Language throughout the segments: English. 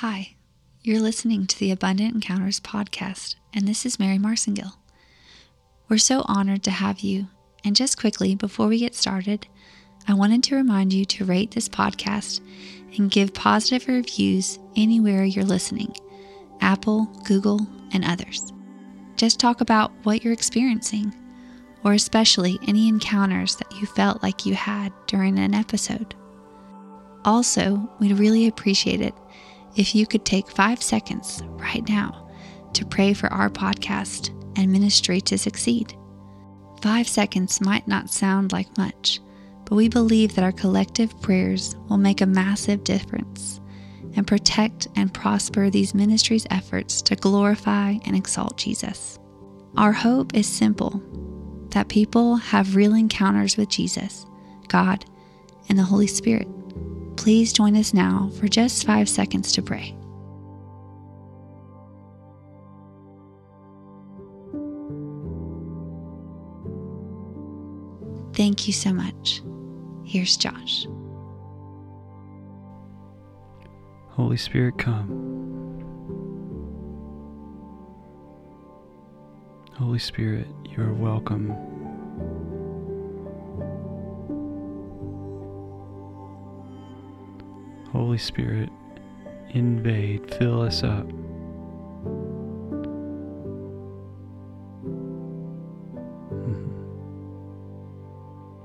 Hi, you're listening to the Abundant Encounters podcast, and this is Mary Marcengill. We're so honored to have you. And just quickly, before we get started, I wanted to remind you to rate this podcast and give positive reviews anywhere you're listening Apple, Google, and others. Just talk about what you're experiencing, or especially any encounters that you felt like you had during an episode. Also, we'd really appreciate it if you could take five seconds right now to pray for our podcast and ministry to succeed. Five seconds might not sound like much, but we believe that our collective prayers will make a massive difference and protect and prosper these ministries' efforts to glorify and exalt Jesus. Our hope is simple that people have real encounters with Jesus, God, and the Holy Spirit please join us now for just five seconds to pray. Thank you so much. Here's Josh. Holy Spirit, come. Holy Spirit, you are welcome Holy Spirit, invade, fill us up. Mm-hmm.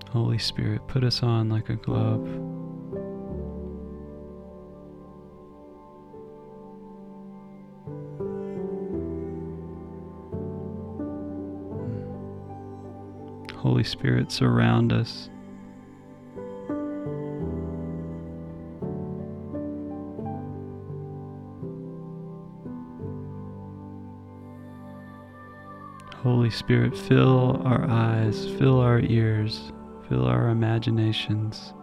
Holy Spirit, put us on like a glove. Mm-hmm. Holy Spirit, surround us. Spirit, fill our eyes, fill our ears, fill our imaginations.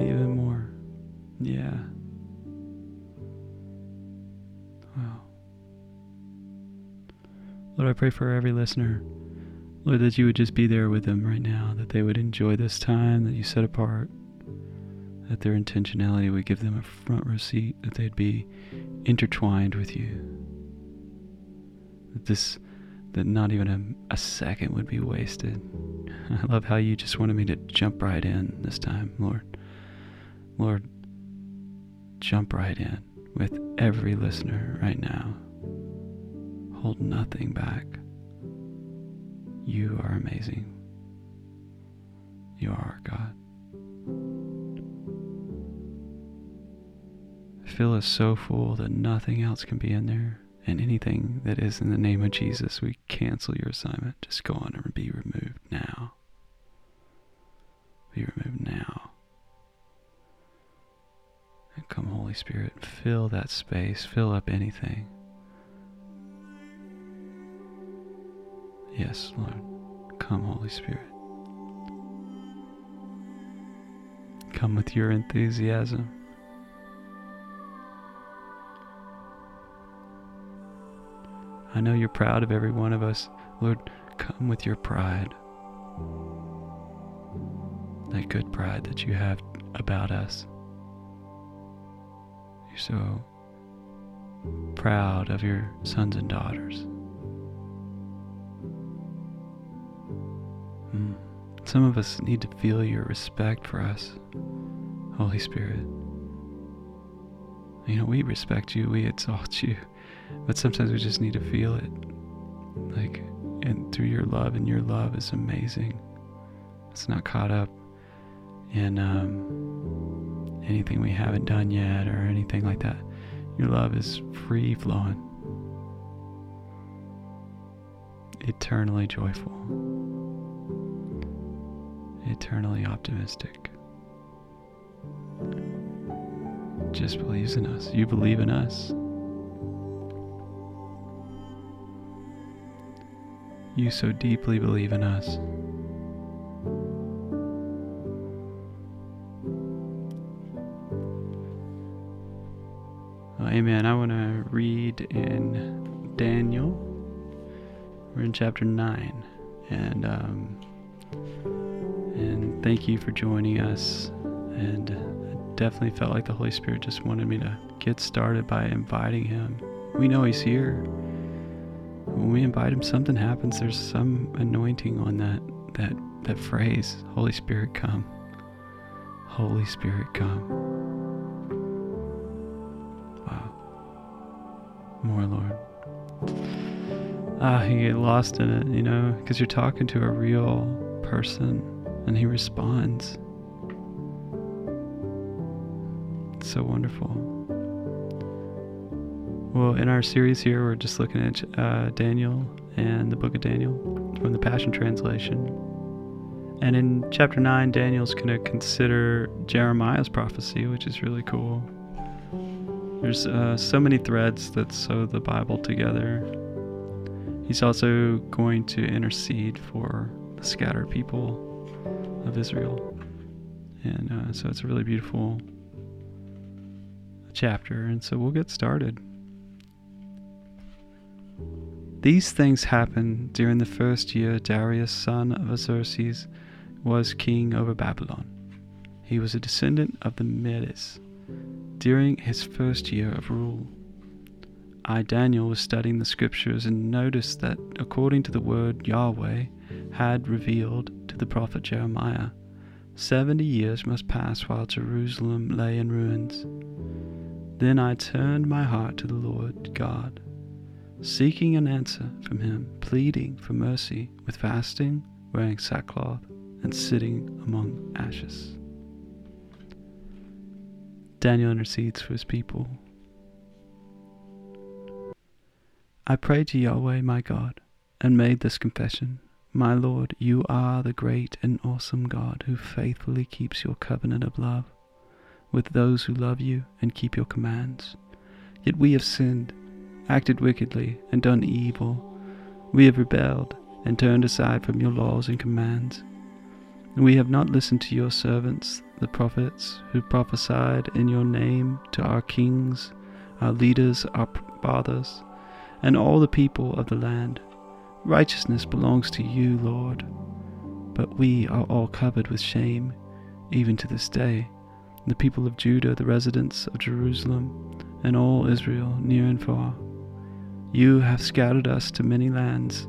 Even more. Yeah. Wow. Lord, I pray for every listener. Lord, that you would just be there with them right now, that they would enjoy this time that you set apart, that their intentionality would give them a front row seat, that they'd be intertwined with you. That this that not even a, a second would be wasted. I love how you just wanted me to jump right in this time, Lord. Lord, jump right in with every listener right now. Hold nothing back. You are amazing. You are God. Fill us so full that nothing else can be in there and anything that is in the name of Jesus, we cancel your assignment. Just go on and be removed now. Be removed now. Come, Holy Spirit, fill that space, fill up anything. Yes, Lord. Come, Holy Spirit. Come with your enthusiasm. I know you're proud of every one of us. Lord, come with your pride. That good pride that you have about us. So proud of your sons and daughters. Mm. Some of us need to feel your respect for us, Holy Spirit. You know, we respect you, we exalt you. But sometimes we just need to feel it. Like, and through your love, and your love is amazing. It's not caught up in um, anything we haven't done yet or anything like that. Your love is free flowing, eternally joyful. eternally optimistic. Just believes in us. You believe in us. You so deeply believe in us. Amen. I want to read in Daniel. We're in chapter 9. And, um, and thank you for joining us. And I definitely felt like the Holy Spirit just wanted me to get started by inviting Him. We know He's here when we invite him something happens there's some anointing on that that that phrase holy spirit come holy spirit come more lord ah you get lost in it you know because you're talking to a real person and he responds it's so wonderful well, in our series here, we're just looking at uh, Daniel and the book of Daniel from the Passion Translation. And in chapter 9, Daniel's going to consider Jeremiah's prophecy, which is really cool. There's uh, so many threads that sew the Bible together. He's also going to intercede for the scattered people of Israel. And uh, so it's a really beautiful chapter. And so we'll get started. These things happened during the first year Darius, son of Xerxes, was king over Babylon. He was a descendant of the Medes during his first year of rule. I, Daniel, was studying the scriptures and noticed that, according to the word Yahweh had revealed to the prophet Jeremiah, seventy years must pass while Jerusalem lay in ruins. Then I turned my heart to the Lord God seeking an answer from him, pleading for mercy with fasting, wearing sackcloth, and sitting among ashes. Daniel intercedes for his people. I prayed to Yahweh my God and made this confession My Lord, you are the great and awesome God who faithfully keeps your covenant of love with those who love you and keep your commands. Yet we have sinned acted wickedly, and done evil. We have rebelled, and turned aside from your laws and commands. And we have not listened to your servants, the prophets, who prophesied in your name to our kings, our leaders, our fathers, and all the people of the land. Righteousness belongs to you, Lord. But we are all covered with shame, even to this day. The people of Judah, the residents of Jerusalem, and all Israel, near and far. You have scattered us to many lands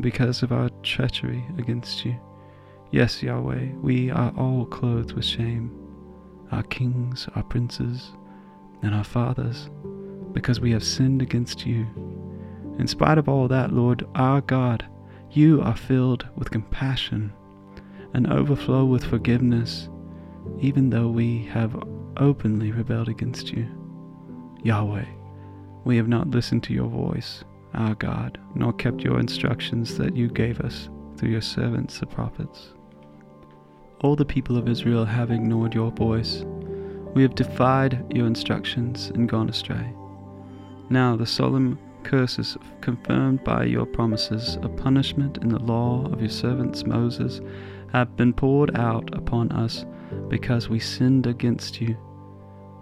because of our treachery against you. Yes, Yahweh, we are all clothed with shame, our kings, our princes, and our fathers, because we have sinned against you. In spite of all that, Lord, our God, you are filled with compassion and overflow with forgiveness, even though we have openly rebelled against you. Yahweh, we have not listened to your voice, our God, nor kept your instructions that you gave us through your servants the prophets. All the people of Israel have ignored your voice. We have defied your instructions and gone astray. Now the solemn curses confirmed by your promises of punishment in the law of your servants Moses have been poured out upon us because we sinned against you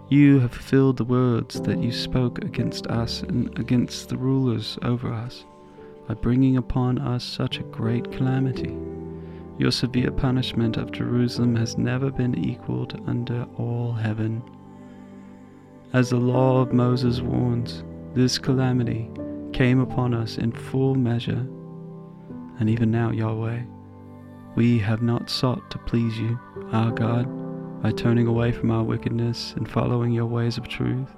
you have fulfilled the words that you spoke against us and against the rulers over us by bringing upon us such a great calamity. Your severe punishment of Jerusalem has never been equaled under all heaven. As the law of Moses warns, this calamity came upon us in full measure. And even now, Yahweh, we have not sought to please you, our God by turning away from our wickedness and following your ways of truth.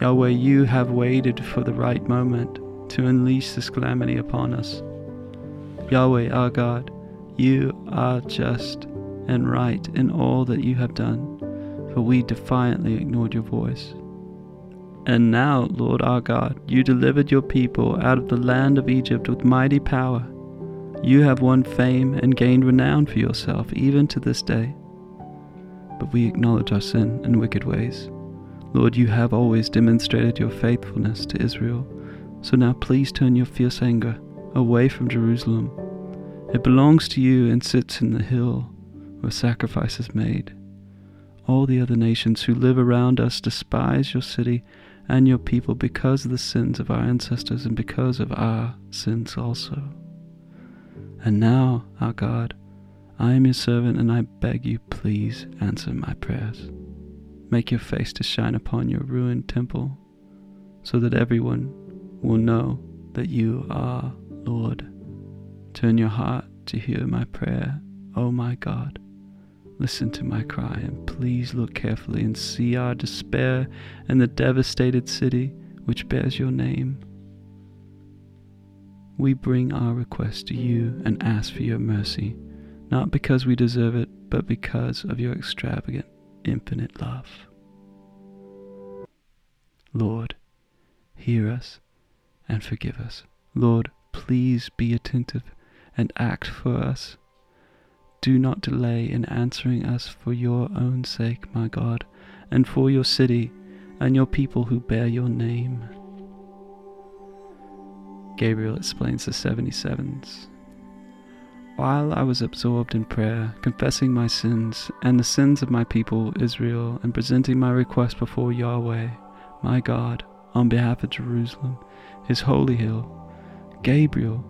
Yahweh, you have waited for the right moment to unleash this calamity upon us. Yahweh, our God, you are just and right in all that you have done, for we defiantly ignored your voice. And now, Lord our God, you delivered your people out of the land of Egypt with mighty power. You have won fame and gained renown for yourself, even to this day. But we acknowledge our sin and wicked ways. Lord, you have always demonstrated your faithfulness to Israel, so now please turn your fierce anger away from Jerusalem. It belongs to you and sits in the hill where sacrifice is made. All the other nations who live around us despise your city and your people because of the sins of our ancestors and because of our sins also. And now, our God, I am your servant and I beg you, please answer my prayers. Make your face to shine upon your ruined temple so that everyone will know that you are Lord. Turn your heart to hear my prayer, O oh my God. Listen to my cry and please look carefully and see our despair and the devastated city which bears your name. We bring our request to you and ask for your mercy, not because we deserve it, but because of your extravagant, infinite love. Lord, hear us and forgive us. Lord, please be attentive and act for us do not delay in answering us for your own sake, my God, and for your city and your people who bear your name. Gabriel explains the 77s. While I was absorbed in prayer, confessing my sins and the sins of my people Israel, and presenting my request before Yahweh, my God, on behalf of Jerusalem, his holy hill, Gabriel,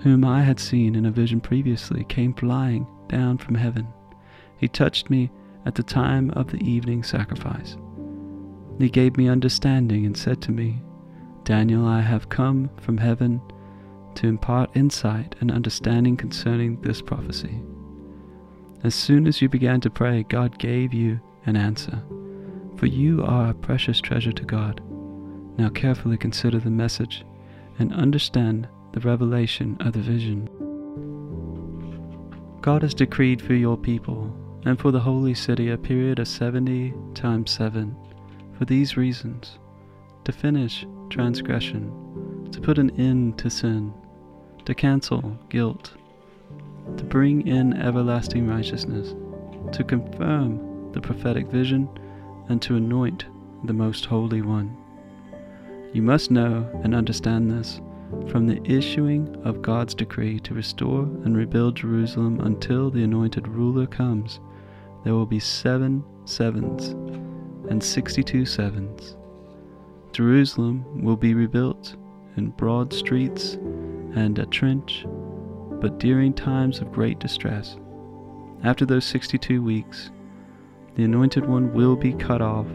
whom I had seen in a vision previously, came flying down from heaven. He touched me at the time of the evening sacrifice. He gave me understanding and said to me, Daniel, I have come from heaven to impart insight and understanding concerning this prophecy. As soon as you began to pray, God gave you an answer, for you are a precious treasure to God. Now carefully consider the message and understand the revelation of the vision. God has decreed for your people and for the holy city a period of 70 times 7 for these reasons to finish transgression, to put an end to sin, to cancel guilt, to bring in everlasting righteousness, to confirm the prophetic vision, and to anoint the Most Holy One. You must know and understand this from the issuing of God's decree to restore and rebuild Jerusalem until the anointed ruler comes, there will be seven sevens and sixty-two sevens. Jerusalem will be rebuilt in broad streets and a trench, but during times of great distress. After those sixty-two weeks, the anointed one will be cut off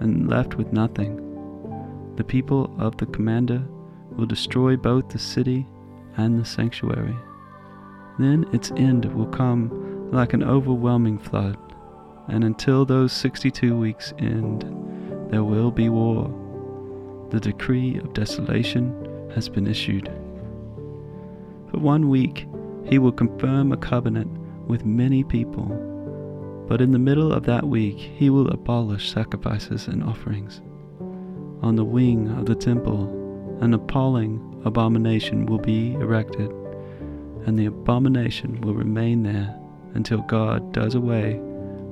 and left with nothing. The people of the commander will destroy both the city and the sanctuary. Then its end will come like an overwhelming flood, and until those 62 weeks end, there will be war. The decree of desolation has been issued. For one week, he will confirm a covenant with many people, but in the middle of that week, he will abolish sacrifices and offerings. On the wing of the temple, an appalling abomination will be erected, and the abomination will remain there until God does away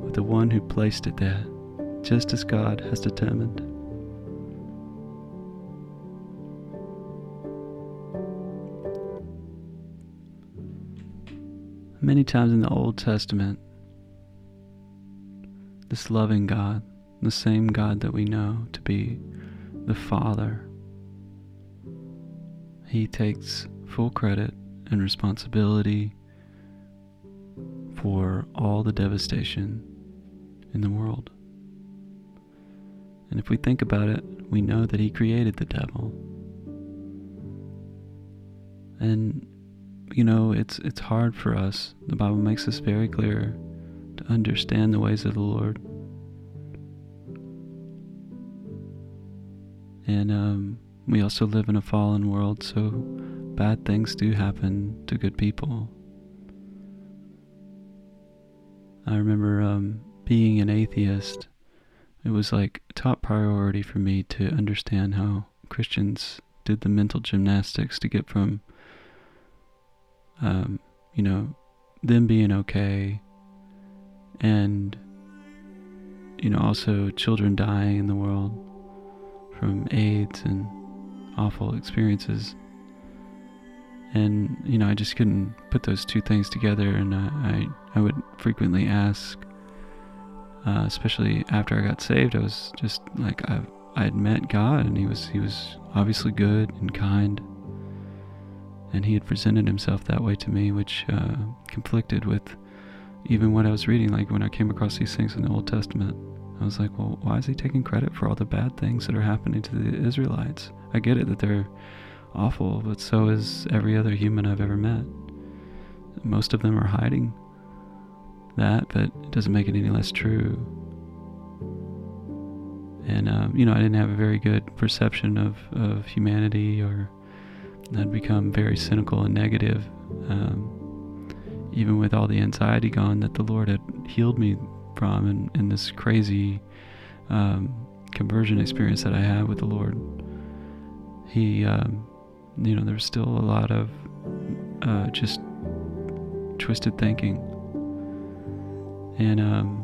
with the one who placed it there, just as God has determined. Many times in the Old Testament, this loving God, the same God that we know to be the Father he takes full credit and responsibility for all the devastation in the world. And if we think about it, we know that he created the devil. And you know, it's it's hard for us. The Bible makes this very clear to understand the ways of the Lord. And um we also live in a fallen world, so bad things do happen to good people. I remember um, being an atheist, it was like top priority for me to understand how Christians did the mental gymnastics to get from um, you know, them being okay, and you know, also children dying in the world from AIDS and awful experiences. And you know, I just couldn't put those two things together, and I I, I would frequently ask, uh, especially after I got saved, I was just like I I had met God, and He was He was obviously good and kind, and He had presented Himself that way to me, which uh, conflicted with even what I was reading. Like when I came across these things in the Old Testament, I was like, well, why is He taking credit for all the bad things that are happening to the Israelites? I get it that they're awful, but so is every other human I've ever met. Most of them are hiding that, but it doesn't make it any less true. And, um, you know, I didn't have a very good perception of, of humanity, or I'd become very cynical and negative. Um, even with all the anxiety gone that the Lord had healed me from, and, this crazy um, conversion experience that I had with the Lord, He, um, you know, there's still a lot of uh, just twisted thinking. And, um,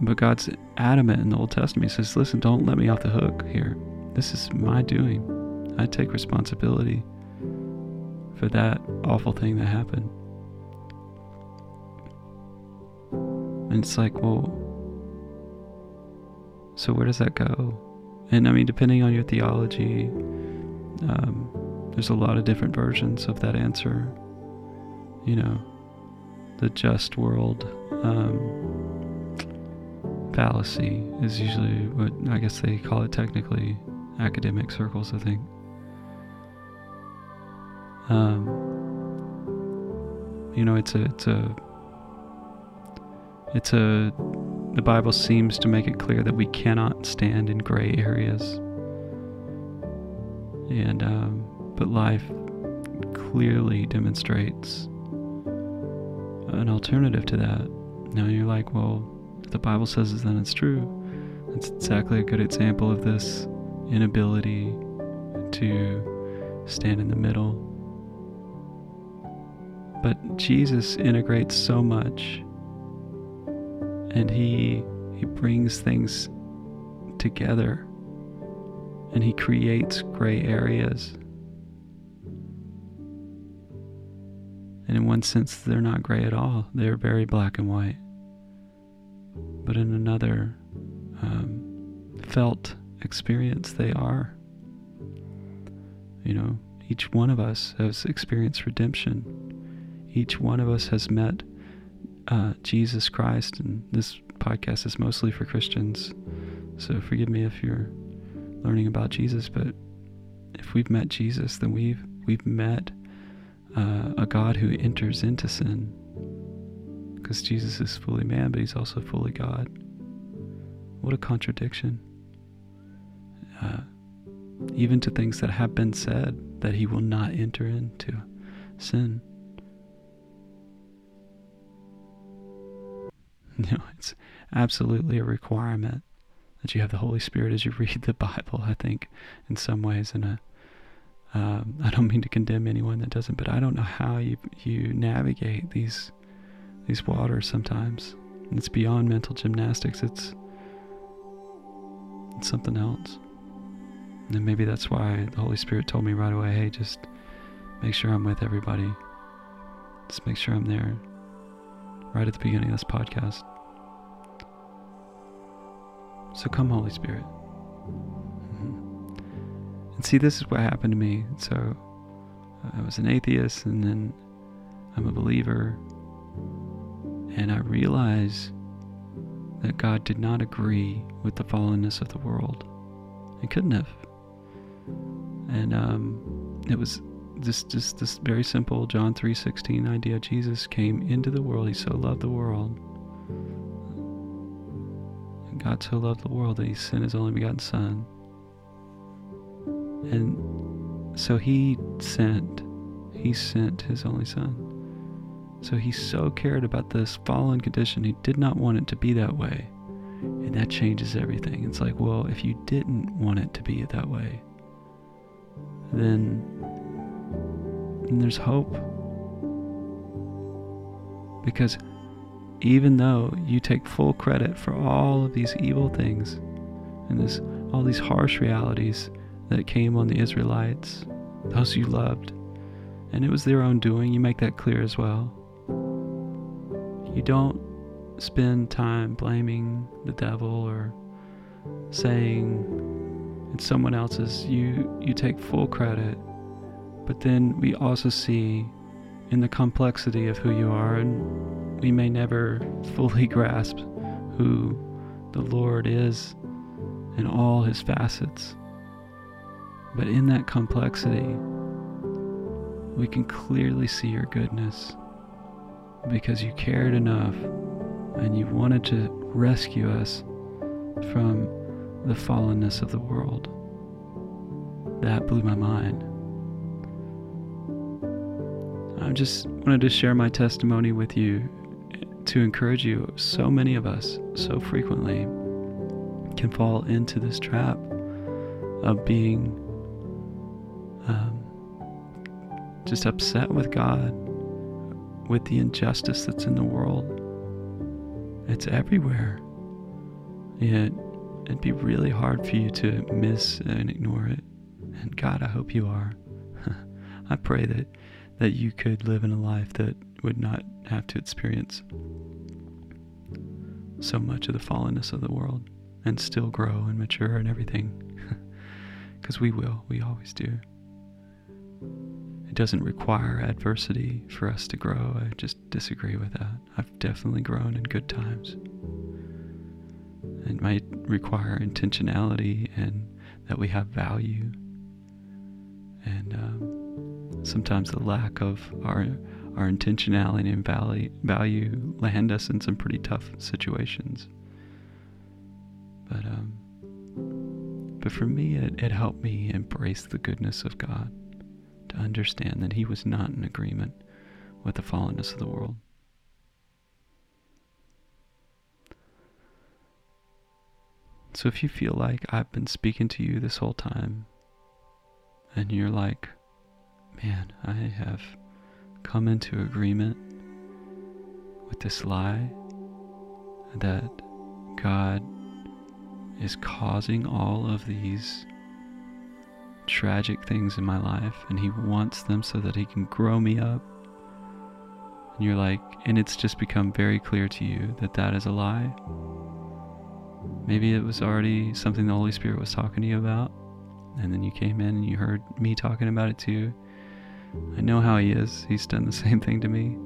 but God's adamant in the Old Testament. He says, listen, don't let me off the hook here. This is my doing. I take responsibility for that awful thing that happened. And it's like, well, so where does that go? And I mean, depending on your theology, um, there's a lot of different versions of that answer. You know, the just world um, fallacy is usually what I guess they call it technically, academic circles, I think. Um, you know, it's a, it's a, it's a, the Bible seems to make it clear that we cannot stand in gray areas. And, um, but life clearly demonstrates an alternative to that. Now you're like, well, if the Bible says it, then it's true. It's exactly a good example of this inability to stand in the middle. But Jesus integrates so much and he he brings things together and he creates gray areas And in one sense, they're not gray at all. They're very black and white. But in another um, felt experience, they are. You know, each one of us has experienced redemption. Each one of us has met uh, Jesus Christ, and this podcast is mostly for Christians. So forgive me if you're learning about Jesus, but if we've met Jesus, then we've we've met uh, a God who enters into sin. Because Jesus is fully man, but he's also fully God. What a contradiction. Uh, even to things that have been said, that he will not enter into sin. Know, it's absolutely a requirement that you have the Holy Spirit as you read the Bible, I think, in some ways, in a um, I don't mean to condemn anyone that doesn't, but I don't know how you you navigate these these waters sometimes. It's beyond mental gymnastics. It's it's something else. And maybe that's why the Holy Spirit told me right away, hey, just make sure I'm with everybody. Just make sure I'm there right at the beginning of this podcast. So come, Holy Spirit. And see, this is what happened to me. So I was an atheist, and then I'm a believer. And I realize that God did not agree with the fallenness of the world. He couldn't have. And um, it was just, just this very simple John 3:16 idea. Jesus came into the world. He so loved the world. God so loved the world that He sent His only begotten Son and so he sent, he sent his only son. So he so cared about this fallen condition, he did not want it to be that way. And that changes everything. It's like, well, if you didn't want it to be that way, then, then there's hope. Because even though you take full credit for all of these evil things and this all these harsh realities that came on the Israelites, those you loved, and it was their own doing, you make that clear as well. You don't spend time blaming the devil or saying it's someone else's. You you take full credit. But then we also see in the complexity of who you are and we may never fully grasp who the Lord is in all his facets. But in that complexity, we can clearly see your goodness because you cared enough and you wanted to rescue us from the fallenness of the world. That blew my mind. I just wanted to share my testimony with you to encourage you. So many of us, so frequently, can fall into this trap of being um, just upset with God, with the injustice that's in the world. It's everywhere. Yet it'd be really hard for you to miss and ignore it. And God, I hope you are. I pray that that you could live in a life that would not have to experience so much of the fallenness of the world and still grow and mature and everything. Because we will, we always do. It doesn't require adversity for us to grow. I just disagree with that. I've definitely grown in good times. It might require intentionality and that we have value. And um, sometimes the lack of our our intentionality and value, value land us in some pretty tough situations. But um, but for me, it, it helped me embrace the goodness of God, to understand that He was not in agreement with the fallenness of the world. So if you feel like I've been speaking to you this whole time, and you're like, man, I have come into agreement with this lie that God is causing all of these tragic things in my life and he wants them so that he can grow me up. And you're like and it's just become very clear to you that that is a lie. Maybe it was already something the holy spirit was talking to you about and then you came in and you heard me talking about it too i know how he is he's done the same thing to me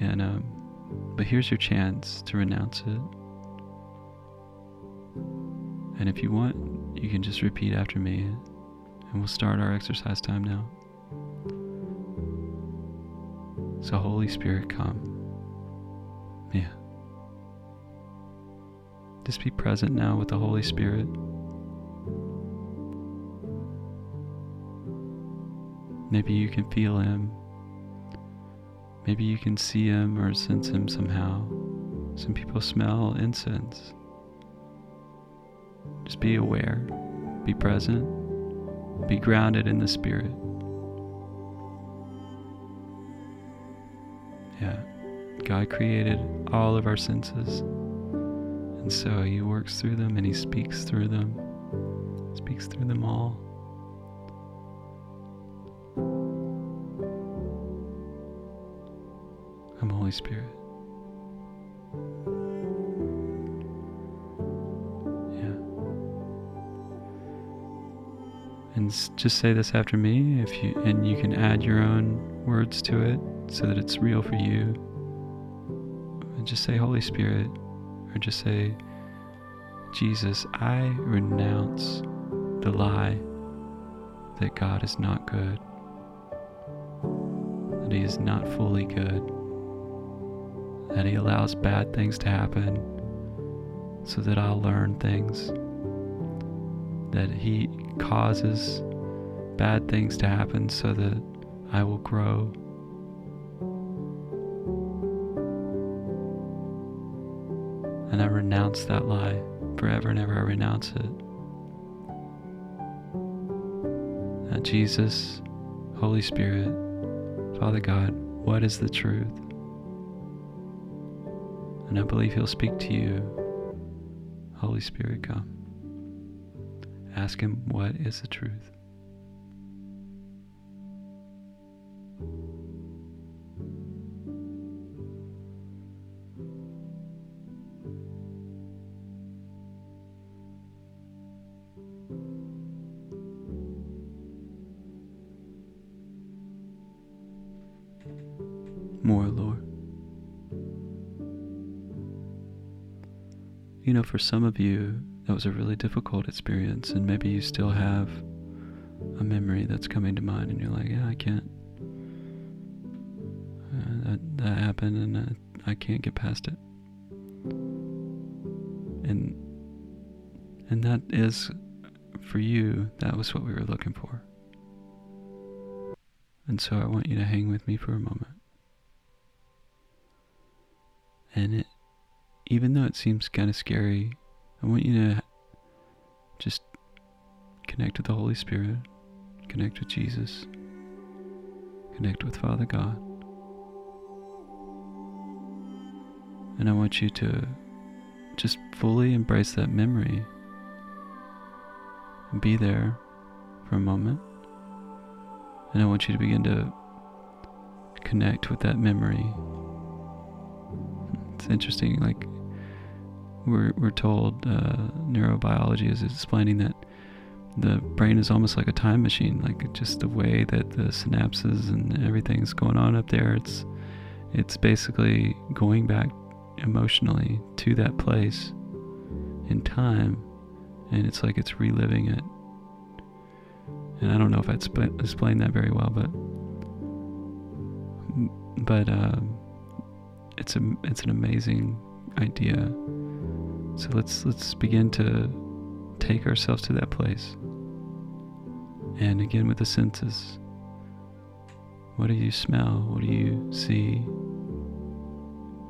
and um but here's your chance to renounce it and if you want, you can just repeat after me, and we'll start our exercise time now. So, Holy Spirit, come. Yeah. Just be present now with the Holy Spirit. Maybe you can feel Him. Maybe you can see Him or sense Him somehow. Some people smell incense. Just be aware, be present, be grounded in the Spirit. Yeah, God created all of our senses, and so He works through them and He speaks through them, speaks through them all. Holy Spirit. Yeah. And just say this after me if you and you can add your own words to it so that it's real for you and just say holy spirit or just say jesus i renounce the lie that god is not good that he is not fully good that he allows bad things to happen so that i'll learn things that He causes bad things to happen so that I will grow. And I renounce that lie forever and ever. I renounce it. That Jesus, Holy Spirit, Father God, what is the truth? And I believe He'll speak to you. Holy Spirit, come. Ask Him, what is the truth? You know, for some of you, that was a really difficult experience, and maybe you still have a memory that's coming to mind, and you're like, yeah, I can't. Uh, that, that happened, and uh, I can't get past it. And and that is for you. That was what we were looking for. And so I want you to hang with me for a moment. Even though it seems kind of scary, I want you to just connect with the Holy Spirit, connect with Jesus, connect with Father God. And I want you to just fully embrace that memory and be there for a moment. And I want you to begin to connect with that memory it's interesting. Like we're we're told, uh, neurobiology is explaining that the brain is almost like a time machine. Like just the way that the synapses and everything's going on up there. It's it's basically going back emotionally to that place in time, and it's like it's reliving it. And I don't know if I would explained that very well, but but. Um, it's a it's an amazing idea. So let's let's begin to take ourselves to that place. And again with the senses. What do you smell? What do you see?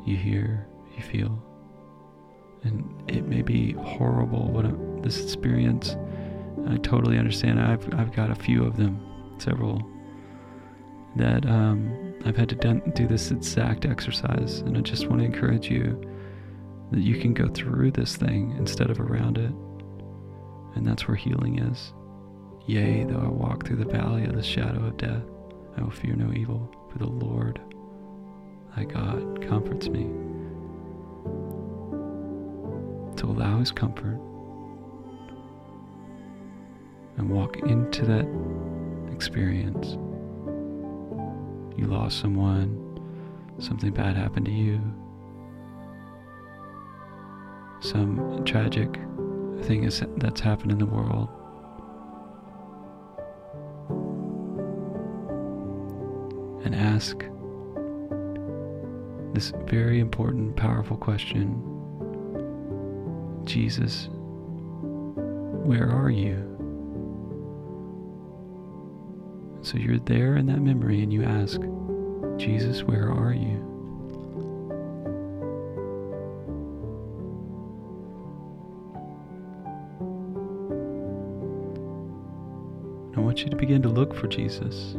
You hear, you feel. And it may be horrible what this experience. I totally understand. I've I've got a few of them, several that um, I've had to do this exact exercise, and I just want to encourage you that you can go through this thing instead of around it. And that's where healing is. Yea, though I walk through the valley of the shadow of death, I will fear no evil, for the Lord, thy God, comforts me. To allow his comfort and walk into that experience you lost someone, something bad happened to you, some tragic thing is, that's happened in the world. And ask this very important, powerful question Jesus, where are you? So you're there in that memory and you ask, Jesus, where are you? You to begin to look for Jesus.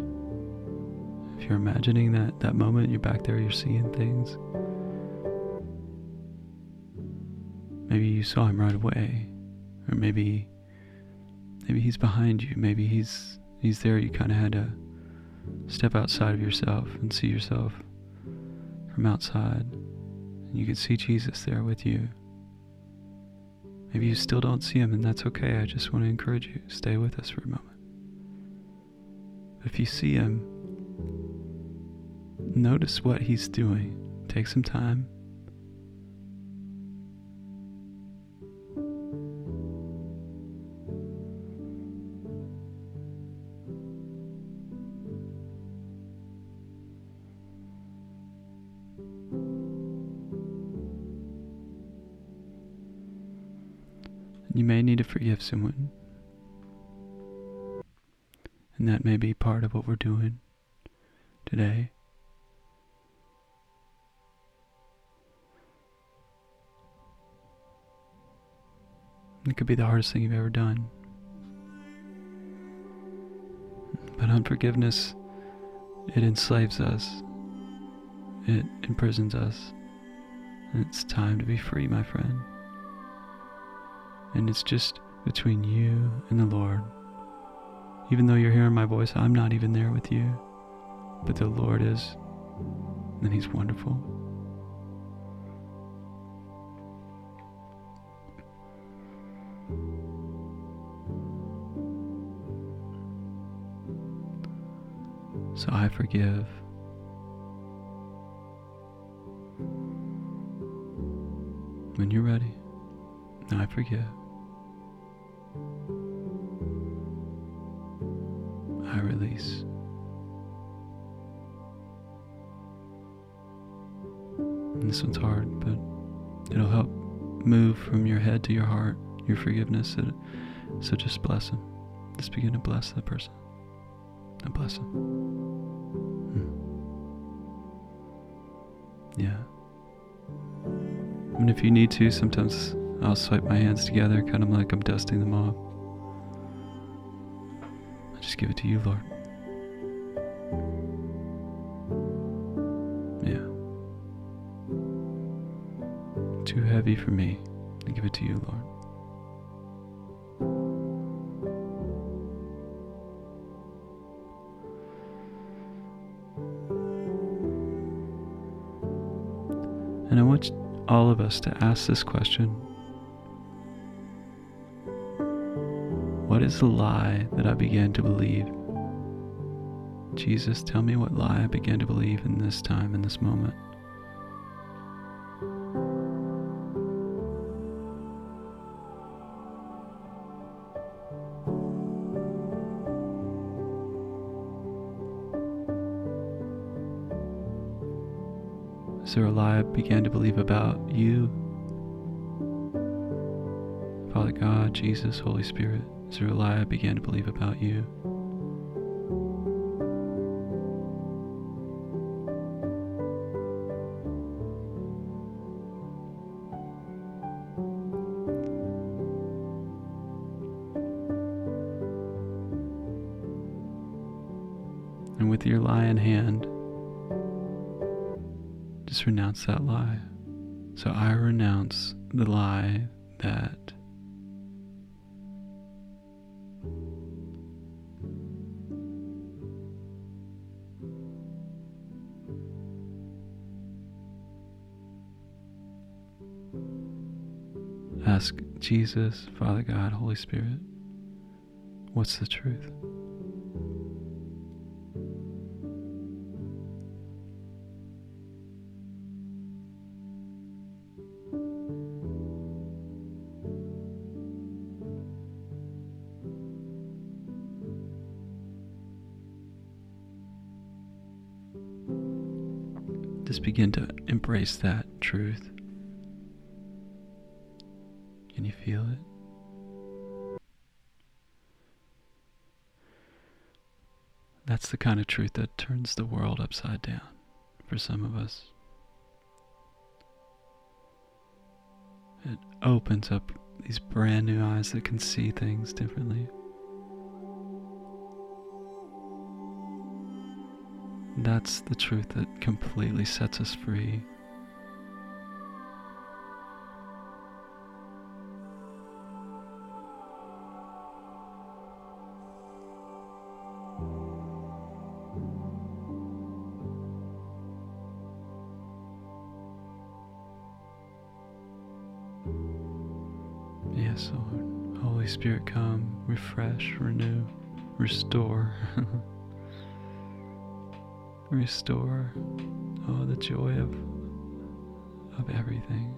If you're imagining that, that moment, you're back there, you're seeing things. Maybe you saw him right away. Or maybe maybe he's behind you. Maybe he's he's there, you kind of had to step outside of yourself and see yourself from outside. And you could see Jesus there with you. Maybe you still don't see him, and that's okay. I just want to encourage you stay with us for a moment. If you see him, notice what he's doing. Take some time You may need to forgive someone. And that may be part of what we're doing today. It could be the hardest thing you've ever done. But unforgiveness, it enslaves us. it imprisons us. And it's time to be free, my friend. And it's just between you and the Lord. Even though you're hearing my voice, I'm not even there with you, but the Lord is, and He's wonderful. So I forgive. When you're ready, I forgive. Release. And this one's hard, but it'll help move from your head to your heart, your forgiveness. So just bless him. Just begin to bless that person. And bless him. Hmm. Yeah. And if you need to, sometimes I'll swipe my hands together, kind of like I'm dusting them off. I just give it to you, Lord. Heavy for me. I give it to you, Lord. And I want all of us to ask this question What is the lie that I began to believe? Jesus, tell me what lie I began to believe in this time, in this moment. Lie began to believe about you? Father God, Jesus, Holy Spirit, there a lie I began to believe about you? And with your lie in hand, just renounce that lie. So I renounce the lie that ask Jesus, Father God, Holy Spirit, what's the truth? Embrace that truth. Can you feel it? That's the kind of truth that turns the world upside down for some of us. It opens up these brand new eyes that can see things differently. That's the truth that completely sets us free. Refresh, renew, restore. restore oh the joy of of everything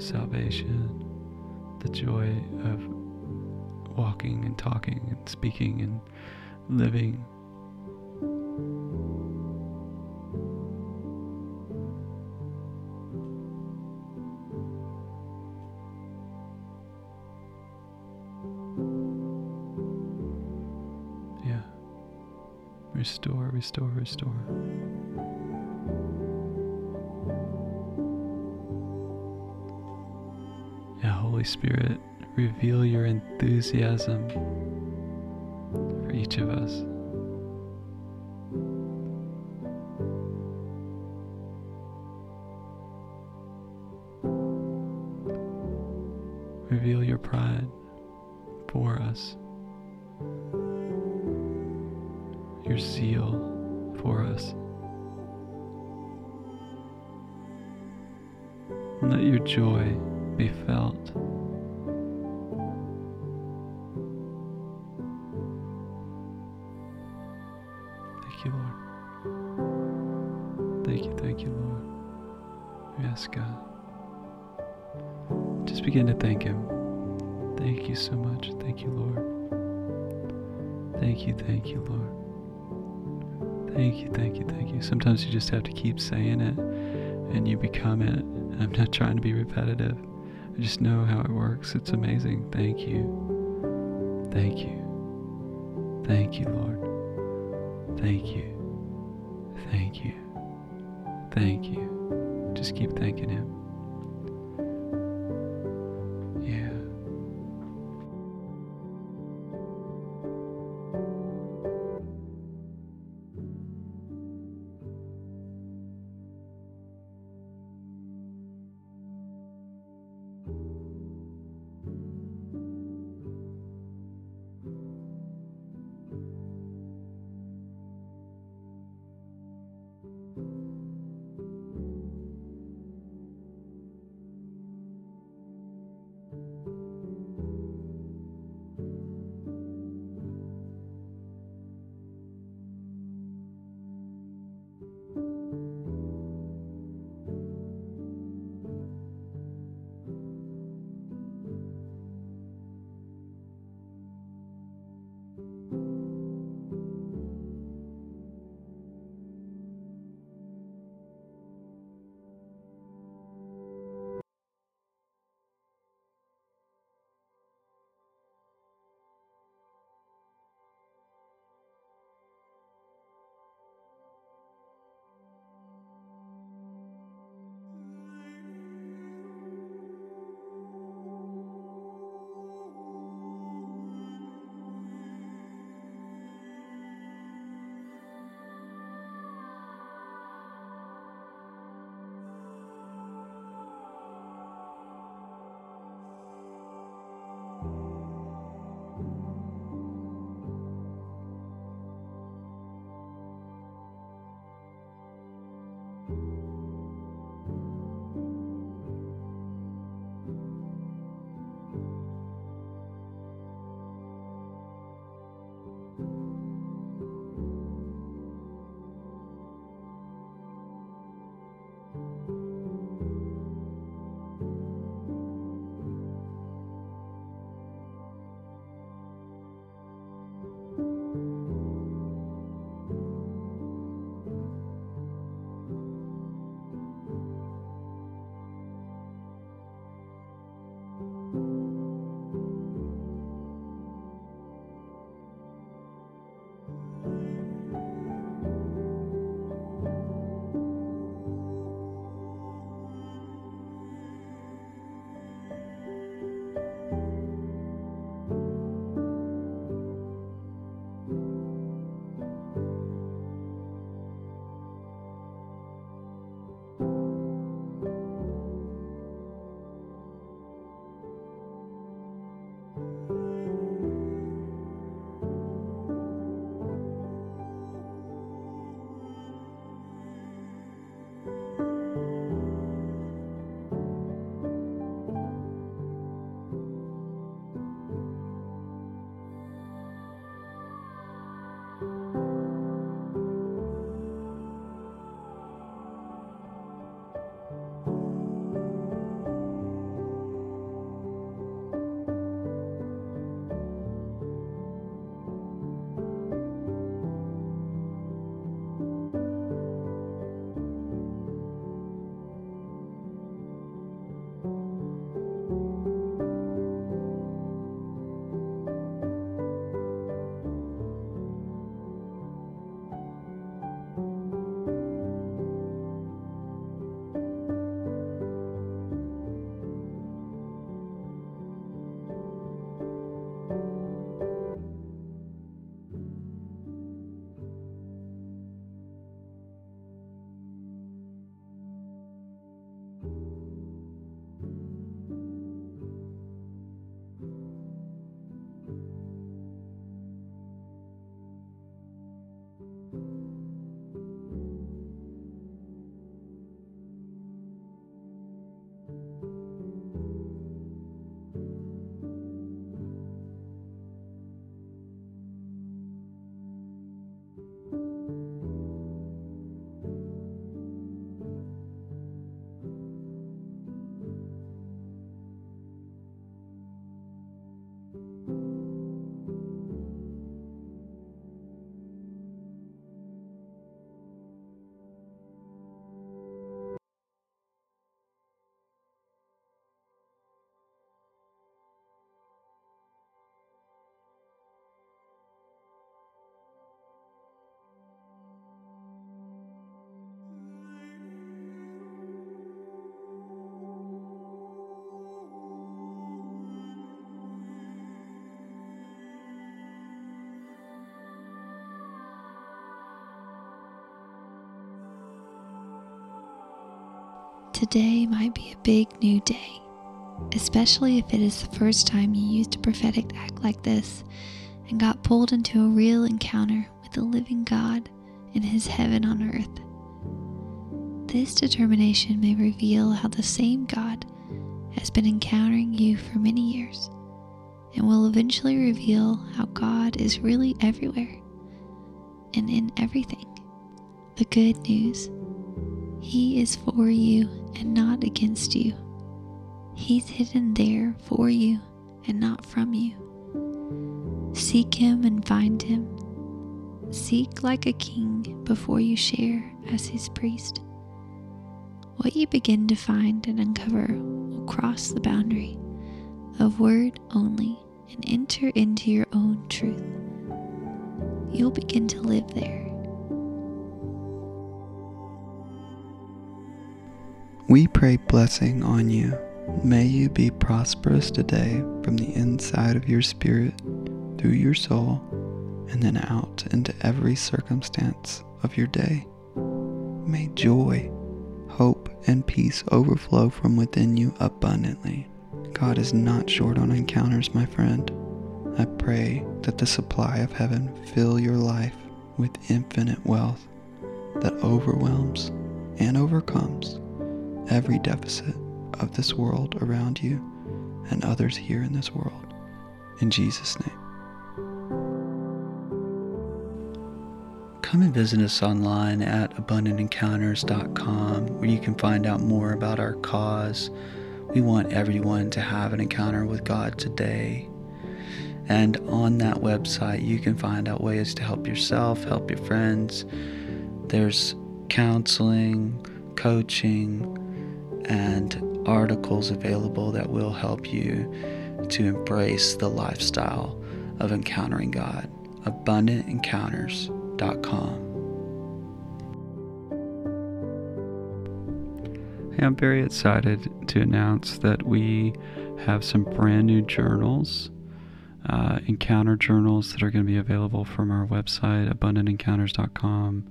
salvation the joy of walking and talking and speaking and living restore, restore. Yeah, Holy Spirit, reveal your enthusiasm for each of us. Reveal your pride for us. And let your joy be felt. Thank you, Lord. Thank you, thank you, Lord. Yes, God. Just begin to thank Him. Thank you so much. Thank you, Lord. Thank you, thank you, Lord. Thank you, thank you, thank you. Sometimes you just have to keep saying it and you become it. I'm not trying to be repetitive. I just know how it works. It's amazing. Thank you. Thank you. Thank you, Lord. Thank you. Thank you. Thank you. Just keep thanking Him. Today might be a big new day, especially if it is the first time you used a prophetic act like this and got pulled into a real encounter with the living God in His heaven on earth. This determination may reveal how the same God has been encountering you for many years and will eventually reveal how God is really everywhere and in everything. The good news He is for you and not against you. He's hidden there for you and not from you. Seek Him and find Him. Seek like a king before you share as His priest. What you begin to find and uncover will cross the boundary of word only and enter into your own truth. You'll begin to live there. We pray blessing on you. May you be prosperous today from the inside of your spirit, through your soul, and then out into every circumstance of your day. May joy, hope, and peace overflow from within you abundantly. God is not short on encounters, my friend. I pray that the supply of heaven fill your life with infinite wealth that overwhelms and overcomes every deficit of this world around you and others here in this world. In Jesus' name. Come and visit us online at abundantencounters.com where you can find out more about our cause. We want everyone to have an encounter with God today. And on that website, you can find out ways to help yourself, help your friends. There's counseling, coaching, and articles available that will help you to embrace the lifestyle of encountering God. AbundantEncounters.com. Hey, I'm very excited to announce that we have some brand new journals, uh, encounter journals that are going to be available from our website, AbundantEncounters.com.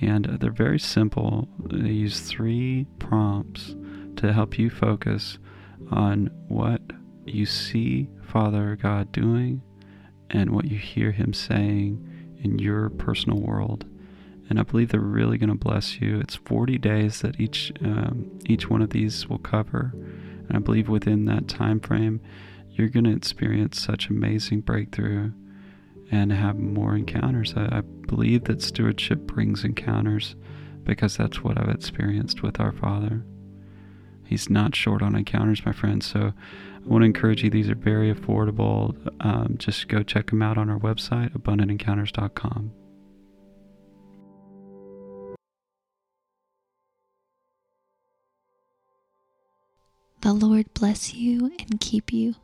And they're very simple. They use three prompts to help you focus on what you see Father God doing and what you hear Him saying in your personal world. And I believe they're really going to bless you. It's 40 days that each um, each one of these will cover, and I believe within that time frame, you're going to experience such amazing breakthrough and have more encounters. I, I believe that stewardship brings encounters because that's what I've experienced with our Father. He's not short on encounters, my friends. So I want to encourage you. These are very affordable. Um, just go check them out on our website, abundantencounters.com. The Lord bless you and keep you.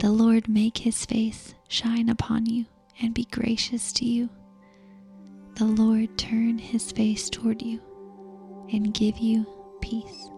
The Lord make his face shine upon you and be gracious to you. The Lord turn his face toward you and give you peace.